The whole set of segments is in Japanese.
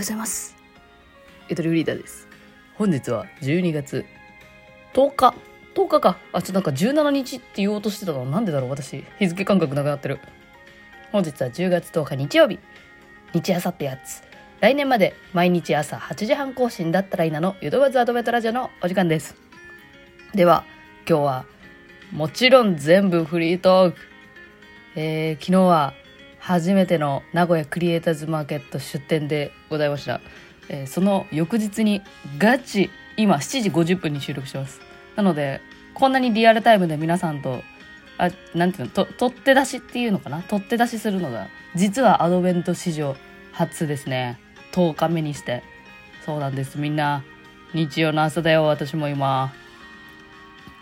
ございます。ゆとりフリーダーです。本日は12月10日。10日か。あ、ちょっとなんか17日って言おうとしてたの。なんでだろう私。日付感覚なくなってる。本日は10月10日日曜日。日朝ってやつ。来年まで毎日朝8時半更新だったらいいなの、ゆとばずアドベントラジオのお時間です。では、今日は、もちろん全部フリートーク。えー、昨日は初めての名古屋クリエイターズマーケット出店でございました。えーその翌日にガチ、今7時50分に収録してます。なので、こんなにリアルタイムで皆さんと、あ、なんていうの、と、取って出しっていうのかな？取って出しするのが、実はアドベント史上初ですね。10日目にして。そうなんです。みんな、日曜の朝だよ、私も今。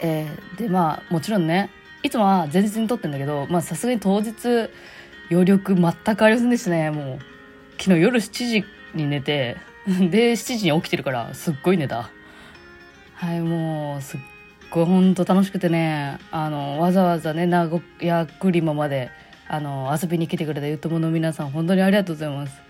えーでまあもちろんねいつもは前日に撮ってんだけどまあさすがに当日余力全くありませんでしたねもう昨日夜7時に寝て で7時に起きてるからすっごい寝たはいもうすっごいほんと楽しくてねあのわざわざね名古屋クリマまであの遊びに来てくれたゆともの皆さん本当にありがとうございます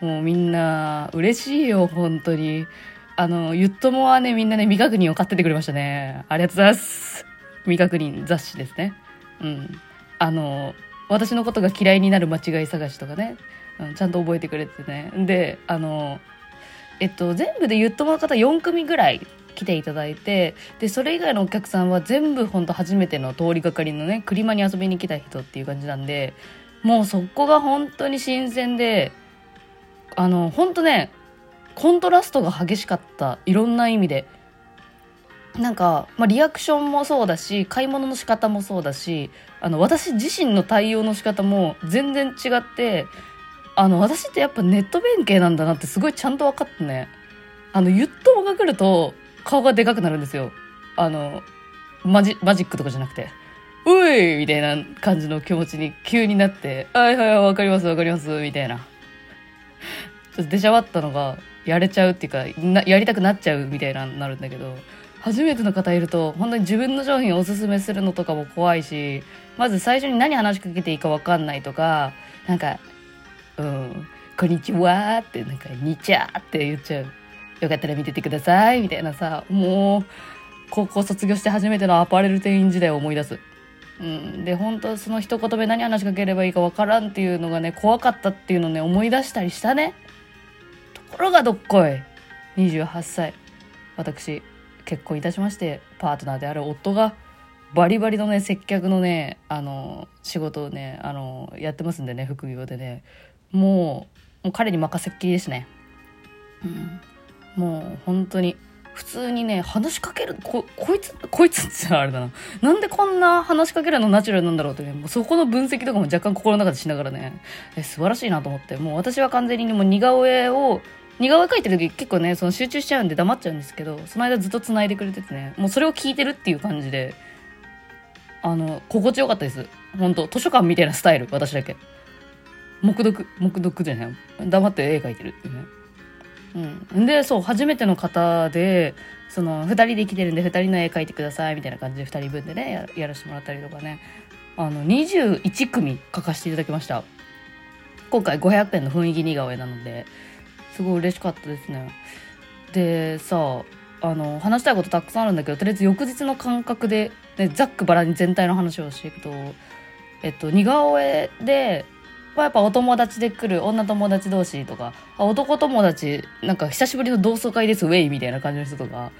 もうみんな嬉しいよ本当にあの、ゆっともはね、みんなね、未確認を買っててくれましたね。ありがとうございます。未確認雑誌ですね。うん。あの、私のことが嫌いになる間違い探しとかね、うん、ちゃんと覚えてくれてね。で、あの、えっと、全部でゆっともの方4組ぐらい来ていただいて、で、それ以外のお客さんは全部本当初めての通りがかりのね、車に遊びに来た人っていう感じなんで、もうそこが本当に新鮮で、あの、本当ね、コントラストが激しかった。いろんな意味で。なんか、まあ、リアクションもそうだし買い物の仕方もそうだしあの私自身の対応の仕方も全然違ってあの私ってやっぱネット弁慶なんだなってすごいちゃんと分かってね。あのゆっともが来ると顔がでかくなるんですよ。あのマジマジックとかじゃなくて「うい!」みたいな感じの気持ちに急になって「はいはいわかりますわかります」みたいな。ちょっと出しゃばったのがやれちゃうっていうかやりたくなっちゃうみたいななるんだけど。初めての方いると本当に自分の商品をおすすめするのとかも怖いしまず最初に何話しかけていいか分かんないとかなんか「うんこんにちは」ってなんか「にちゃ」って言っちゃう。よかったら見ててくださいみたいなさもう高校卒業して初めてのアパレル店員時代を思い出す。うん、で本当その一言目何話しかければいいか分からんっていうのがね怖かったっていうのをね思い出したりしたね。ところがどっこい。28歳。私。結婚いたしましてパートナーである夫がバリバリのね接客のねあの仕事をねあのやってますんでね副業でね。もうもう彼に任せっきりですね。うん。もう本当に普通にね話しかけるここいつこいつってあれだな。なんでこんな話しかけるのナチュラルなんだろうってね。もうそこの分析とかも若干心の中でしながらね。え素晴らしいなと思って。もう私は完全にもう似顔絵を似顔絵描いてる時結構ねその集中しちゃうんで黙っちゃうんですけどその間ずっと繋いでくれててねもうそれを聞いてるっていう感じであの心地よかったです。本当図書館みたいなスタイル私だけ。黙読黙読じゃない黙って絵描いてるっていうね。うん、でそう初めての方でその2人で来てるんで2人の絵描いてくださいみたいな感じで2人分でねややらせてもらったりとかね。あの21組描かせていただきました。今回500円の雰囲気似顔絵なのですごい嬉しかったですね。でさあの話したいことたくさんあるんだけどとりあえず翌日の感覚で、ね、ざっくばらに全体の話をしていくとえっと似顔絵でまあ、やっぱお友達で来る女友達同士とかあ男友達なんか久しぶりの同窓会ですウェイみたいな感じの人とか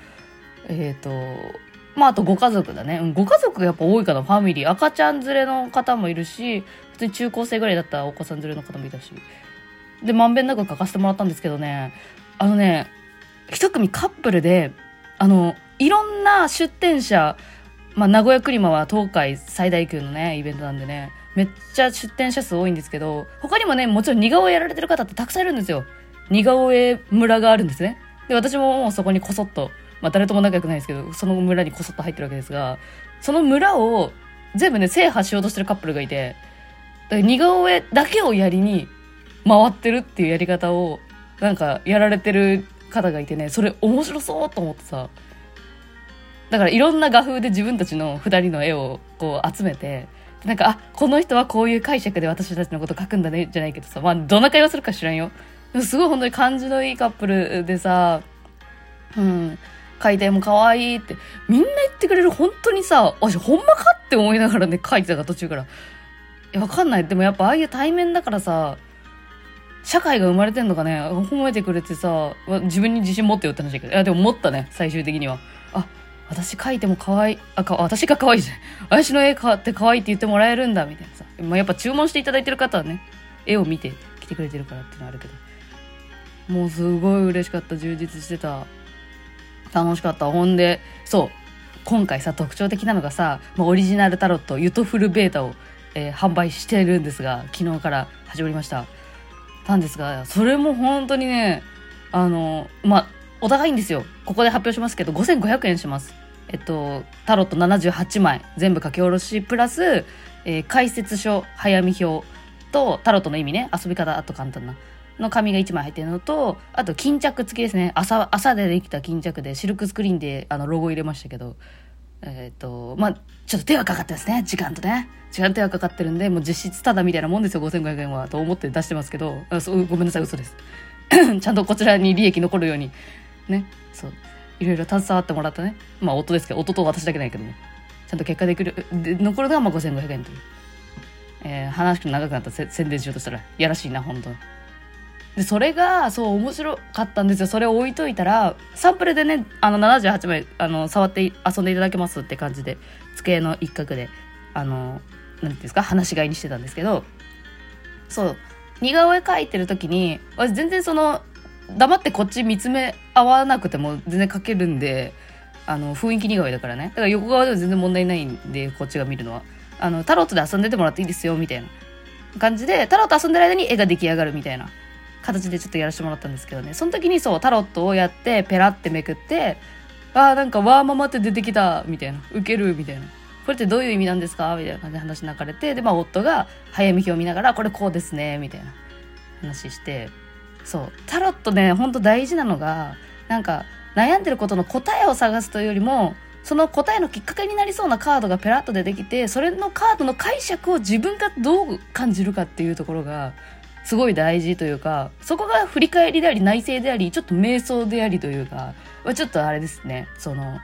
えっ、とまああとご家族だね、うん、ご家族がやっぱ多いかな。ファミリー。赤ちゃん連れの方もいるし普通に中高生ぐらいだったらお子さん連れの方もいたし。でまんべんなく書かせてもらったんですけどね。あのね一組カップルであのいろんな出店者まあ、名古屋クリマは東海最大級のねイベントなんでねめっちゃ出店者数多いんですけど他にもねもちろん似顔絵やられてる方ってたくさんいるんですよ。似顔絵村があるんですね。で私ももうそこにこそっとまあ誰とも仲良くないですけどその村にこそっと入ってるわけですがその村を全部ね制覇しようとしてるカップルがいて似顔絵だけをやりに回ってるっていうやり方をなんかやられてる方がいてねそれ面白そうと思ってさだからいろんな画風で自分たちの2人の絵をこう集めてなんかあこの人はこういう解釈で私たちのこと描くんだねじゃないけどさまあどんな会話するか知らんよすごい本当に感じのいいカップルでさ、うん、書いても可愛いって、みんな言ってくれる本当にさ、私ほんまかって思いながらね、書いてたから途中から。いや、わかんない。でもやっぱああいう対面だからさ、社会が生まれてんのかね、褒めてくれてさ、自分に自信持ってよって話だけど、いや、でも持ったね、最終的には。あ、私描いても可愛い、あ、か、私が可愛いじゃん。私の絵買って可愛いって言ってもらえるんだ、みたいなさ。まあ、やっぱ注文していただいてる方はね、絵を見て来てくれてるからっていうのはあるけど。もうすごい嬉しかった。充実してた。楽しかった。ほんで、そう。今回さ、特徴的なのがさ、まあ、オリジナルタロット、ユトフルベータを、えー、販売してるんですが、昨日から始まりました。たんですが、それも本当にね、あの、まあ、お高いんですよ。ここで発表しますけど、5500円します。えっと、タロット78枚、全部書き下ろし、プラス、えー、解説書、早見表と、タロットの意味ね、遊び方、あと簡単な、の紙が1枚入ってるのと、あと巾着付きですね。朝、朝でできた巾着で、シルクスクリーンで、あの、ロゴ入れましたけど、えっ、ー、と、まあ、ちょっと手がかかってますね。時間とね。時間手がかかってるんで、もう実質ただみたいなもんですよ、5500円は。と思って出してますけど、あそうごめんなさい、嘘です。ちゃんとこちらに利益残るように、ね、そう、いろいろ携わってもらったね。まあ、夫ですけど、夫と私だけないけども。ちゃんと結果できる、で残るのがまあ5500円という。えー、話が長くなった宣伝しようとしたら、やらしいな、本当で、それが、そう、面白かったんですよ。それを置いといたら、サンプルでね、あの、78枚、あの、触って遊んでいただけますって感じで、机の一角で、あの、なんていうんですか、話し飼いにしてたんですけど、そう、似顔絵描いてる時に、私全然その、黙ってこっち見つめ合わなくても全然描けるんで、あの、雰囲気似顔絵だからね。だから横側でも全然問題ないんで、こっちが見るのは。あの、タロットで遊んでてもらっていいですよ、みたいな感じで、タロット遊んでる間に絵が出来上がるみたいな形でちょっとやらせてもらったんですけどね。その時にそう、タロットをやって、ペラってめくって、ああ、なんかワーママって出てきた、みたいな。ウケる、みたいな。これってどういう意味なんですか？みたいな感じで話流れて、で、まあ夫が早見表を見ながら、これこうですね、みたいな話して、そう。タロットね、ほんと大事なのが、なんか、悩んでることの答えを探すというよりも、その答えのきっかけになりそうなカードがペラッと出てきて、それのカードの解釈を自分がどう感じるかっていうところが、すごい大事というか、そこが振り返りであり、内政であり、ちょっと瞑想でありというか、ちょっとあれですね、その、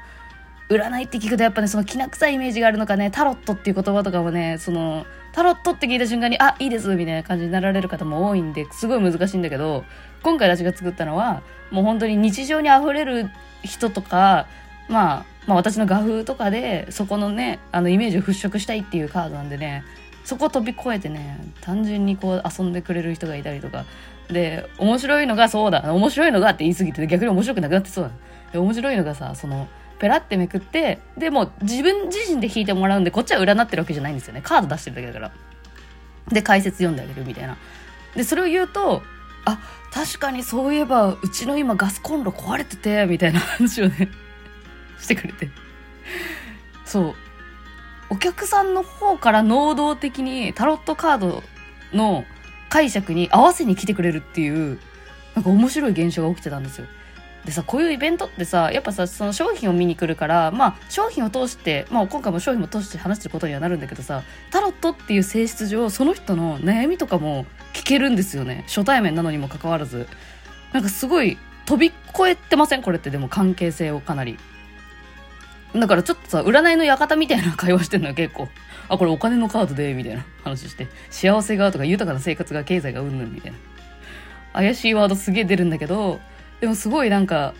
占いって聞くとやっぱね、そのきな臭いイメージがあるのかね、タロットっていう言葉とかもね、その、タロットって聞いた瞬間に、あ、いいですみたいな感じになられる方も多いんで、すごい難しいんだけど、今回私が作ったのは、もう本当に日常に溢れる人とか、まあ、まあ私の画風とかで、そこのね、あのイメージを払拭したいっていうカードなんでね、そこ飛び越えてね単純にこう遊んでくれる人がいたりとか。で面白いのがそうだ。面白いのがって言い過ぎて逆に面白くなくなってそうだ。で面白いのがさそのペラってめくってでも自分自身で引いてもらうんでこっちは占ってるわけじゃないんですよね。カード出してるだけだから。で解説読んであげるみたいな。でそれを言うとあ確かにそういえばうちの今ガスコンロ壊れててみたいな話をねしてくれて。そう。お客さんの方から能動的にタロットカードの解釈に合わせに来てくれるっていう、なんか面白い現象が起きてたんですよ。でさ、こういうイベントってさ、やっぱさ、その商品を見に来るから、まあ、商品を通して、まあ、今回も商品を通して話してることにはなるんだけどさ、タロットっていう性質上、その人の悩みとかも聞けるんですよね。初対面なのにもかかわらず。なんかすごい飛び越えてません？これってでも関係性をかなり。だからちょっとさ、占いの館みたいな会話してんのよ、結構。あ、これお金のカードで、みたいな話して。幸せがとか豊かな生活が経済がうんぬん、みたいな。怪しいワードすげえ出るんだけど、でもすごいなんか、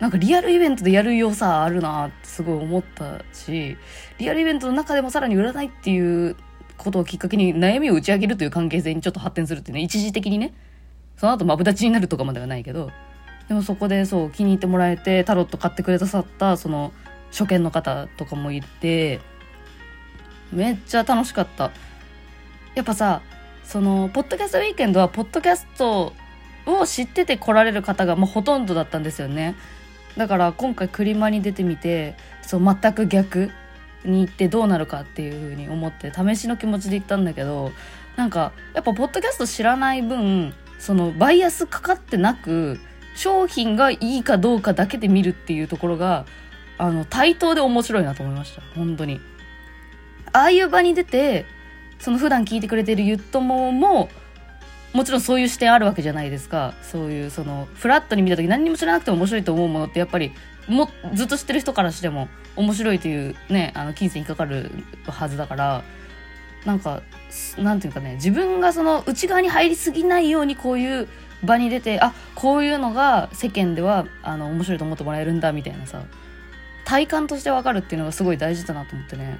なんかリアルイベントでやる良さあるなってすごい思ったし、リアルイベントの中でもさらに占いっていうことをきっかけに悩みを打ち上げるという関係性にちょっと発展するっていうね、一時的にね。その後マブダチになるとかまではないけど、でもそこでそう気に入ってもらえてタロット買ってくれたさったその初見の方とかもいてめっちゃ楽しかった。やっぱさそのポッドキャストウィーケンドはポッドキャストを知ってて来られる方がもうほとんどだったんですよね。だから今回クリマに出てみてそう全く逆に行ってどうなるかっていうふうに思って試しの気持ちで行ったんだけどなんかやっぱポッドキャスト知らない分そのバイアスかかってなく商品がいいかどうかだけで見るっていうところが、あの、対等で面白いなと思いました。本当に。ああいう場に出て、その普段聞いてくれてるゆっともも、もちろんそういう視点あるわけじゃないですかそういうそのフラットに見た時何にも知らなくても面白いと思うものってやっぱりもずっと知ってる人からしても面白いというねあの金銭にかかるはずだからなんかなんていうかね自分がその内側に入りすぎないようにこういう場に出てあこういうのが世間ではあの面白いと思ってもらえるんだみたいなさ体感として分かるっていうのがすごい大事だなと思ってね。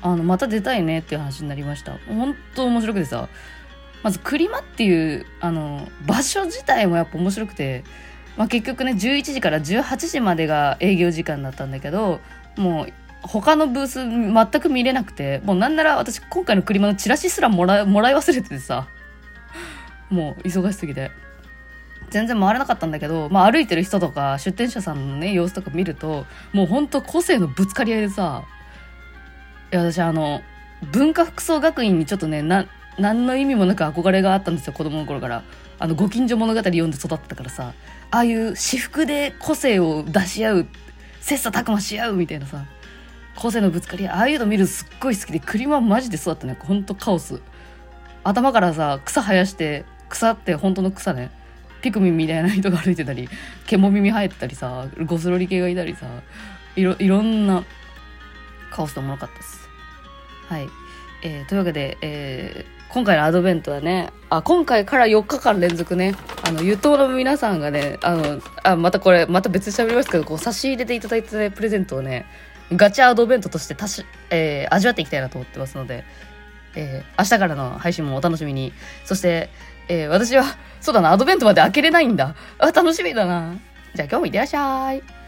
あのまた出たいねっていう話になりました。本当面白くてさ。まずクリマっていうあの場所自体もやっぱ面白くて、まあ、結局ね11時から18時までが営業時間だったんだけどもう他のブース全く見れなくて。もうなんなら私今回のクリマのチラシすらもらもらい忘れててさ。もう忙しすぎて。全然回れなかったんだけど、まあ、歩いてる人とか出店者さんのね様子とか見るともうほんと個性のぶつかり合いでさいや私あの文化服装学院にちょっとねな何の意味もなく憧れがあったんですよ子供の頃から。あのご近所物語読んで育ったからさああいう私服で個性を出し合う切磋琢磨し合うみたいなさ個性のぶつかり合いああいうの見るすっごい好きでクリマジでそうだったね。ほんとカオス。頭からさ草生やして草って本当の草ね。ピクミンみたいな人が歩いてたり獣耳生えてたりさゴスロリ系がいたりさいろいろんなカオスでおもろかったですはい、えー、というわけで、えー今回のアドベントはね、あ、今回から4日間連続ね、あの、ゆとの皆さんがね、あの、あ、またこれ、また別で喋りますけど、こう、差し入れていただいた、ね、プレゼントをね、ガチャアドベントとしてたし、えー、味わっていきたいなと思ってますので、えー、明日からの配信もお楽しみに。そして、えー、私は、そうだな、アドベントまで開けれないんだ。あ、楽しみだな。じゃあ今日もいってらっしゃい。